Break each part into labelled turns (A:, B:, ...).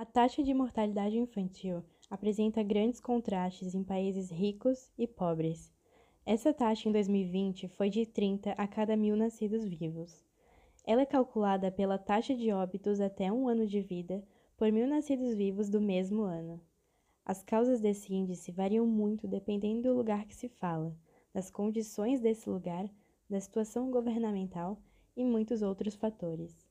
A: A taxa de mortalidade infantil apresenta grandes contrastes em países ricos e pobres. Essa taxa em 2020 foi de 30 a cada mil nascidos vivos. Ela é calculada pela taxa de óbitos até um ano de vida por mil nascidos vivos do mesmo ano. As causas desse índice variam muito dependendo do lugar que se fala, das condições desse lugar, da situação governamental e muitos outros fatores.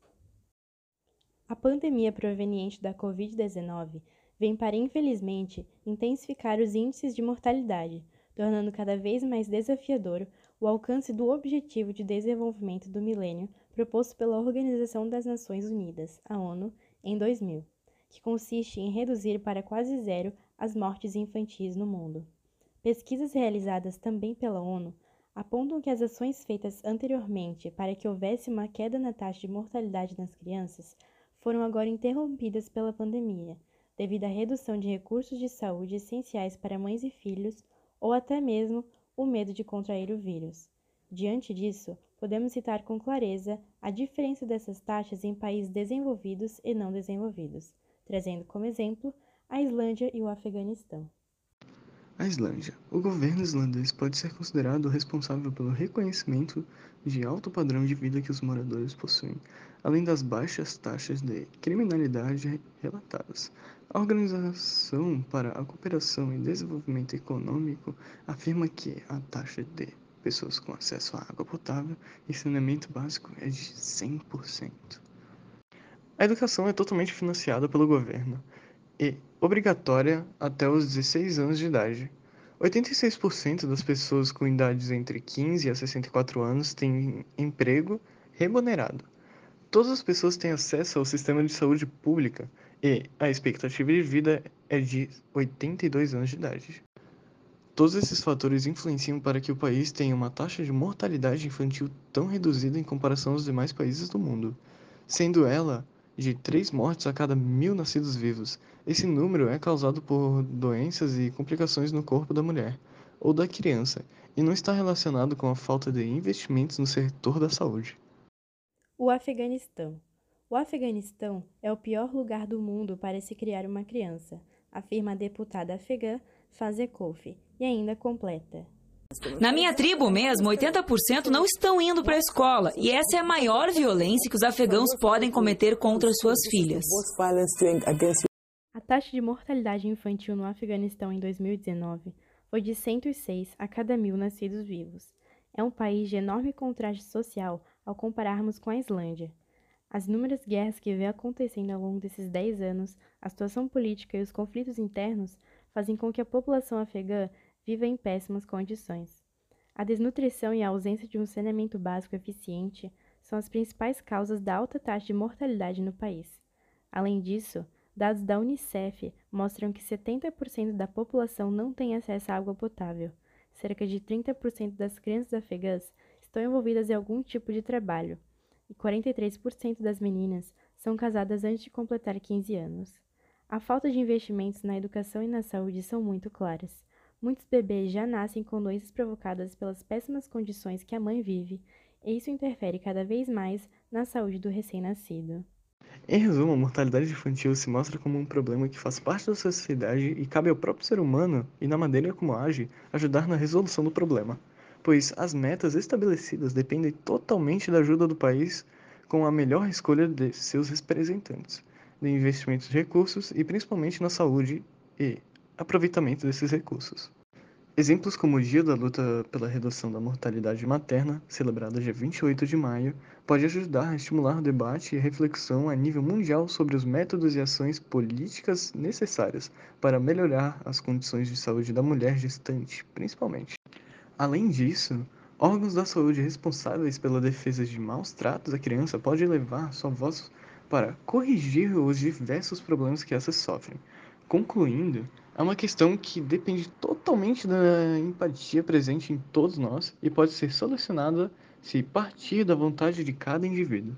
A: A pandemia proveniente da Covid-19 vem para, infelizmente, intensificar os índices de mortalidade, tornando cada vez mais desafiador o alcance do Objetivo de Desenvolvimento do Milênio proposto pela Organização das Nações Unidas, a ONU, em 2000, que consiste em reduzir para quase zero as mortes infantis no mundo. Pesquisas realizadas também pela ONU apontam que as ações feitas anteriormente para que houvesse uma queda na taxa de mortalidade nas crianças foram agora interrompidas pela pandemia, devido à redução de recursos de saúde essenciais para mães e filhos, ou até mesmo o medo de contrair o vírus. Diante disso, podemos citar com clareza a diferença dessas taxas em países desenvolvidos e não desenvolvidos, trazendo como exemplo a Islândia e o Afeganistão.
B: A Islândia. O governo islandês pode ser considerado responsável pelo reconhecimento de alto padrão de vida que os moradores possuem, além das baixas taxas de criminalidade relatadas. A Organização para a Cooperação e Desenvolvimento Econômico afirma que a taxa de pessoas com acesso à água potável e saneamento básico é de 100%. A educação é totalmente financiada pelo governo e obrigatória até os 16 anos de idade. 86% das pessoas com idades entre 15 a 64 anos têm emprego remunerado. Todas as pessoas têm acesso ao sistema de saúde pública e a expectativa de vida é de 82 anos de idade. Todos esses fatores influenciam para que o país tenha uma taxa de mortalidade infantil tão reduzida em comparação aos demais países do mundo, sendo ela de 3 mortes a cada mil nascidos vivos. Esse número é causado por doenças e complicações no corpo da mulher ou da criança e não está relacionado com a falta de investimentos no setor da saúde.
A: O Afeganistão. O Afeganistão é o pior lugar do mundo para se criar uma criança, afirma a deputada afegã Fazia Kofi, e ainda completa.
C: Na minha tribo mesmo, 80% não estão indo para a escola, e essa é a maior violência que os afegãos podem cometer contra suas filhas.
A: A taxa de mortalidade infantil no Afeganistão em 2019 foi de 106 a cada mil nascidos vivos. É um país de enorme contraste social ao compararmos com a Islândia. As inúmeras guerras que vê acontecendo ao longo desses 10 anos, a situação política e os conflitos internos fazem com que a população afegã viva em péssimas condições. A desnutrição e a ausência de um saneamento básico eficiente são as principais causas da alta taxa de mortalidade no país. Além disso, dados da Unicef mostram que 70% da população não tem acesso à água potável. Cerca de 30% das crianças afegãs estão envolvidas em algum tipo de trabalho, e 43% das meninas são casadas antes de completar 15 anos. A falta de investimentos na educação e na saúde são muito claras. Muitos bebês já nascem com doenças provocadas pelas péssimas condições que a mãe vive, e isso interfere cada vez mais na saúde do recém-nascido.
B: Em resumo, a mortalidade infantil se mostra como um problema que faz parte da sociedade e cabe ao próprio ser humano, e na maneira como age, ajudar na resolução do problema, pois as metas estabelecidas dependem totalmente da ajuda do país com a melhor escolha de seus representantes de investimento de recursos e principalmente na saúde e aproveitamento desses recursos. Exemplos como o Dia da Luta pela Redução da Mortalidade Materna, celebrado dia 28 de maio, pode ajudar a estimular o debate e reflexão a nível mundial sobre os métodos e ações políticas necessárias para melhorar as condições de saúde da mulher gestante, principalmente. Além disso, órgãos da saúde responsáveis pela defesa de maus tratos à criança podem levar sua voz para corrigir os diversos problemas que essas sofrem. Concluindo, é uma questão que depende totalmente da empatia presente em todos nós e pode ser solucionada se partir da vontade de cada indivíduo.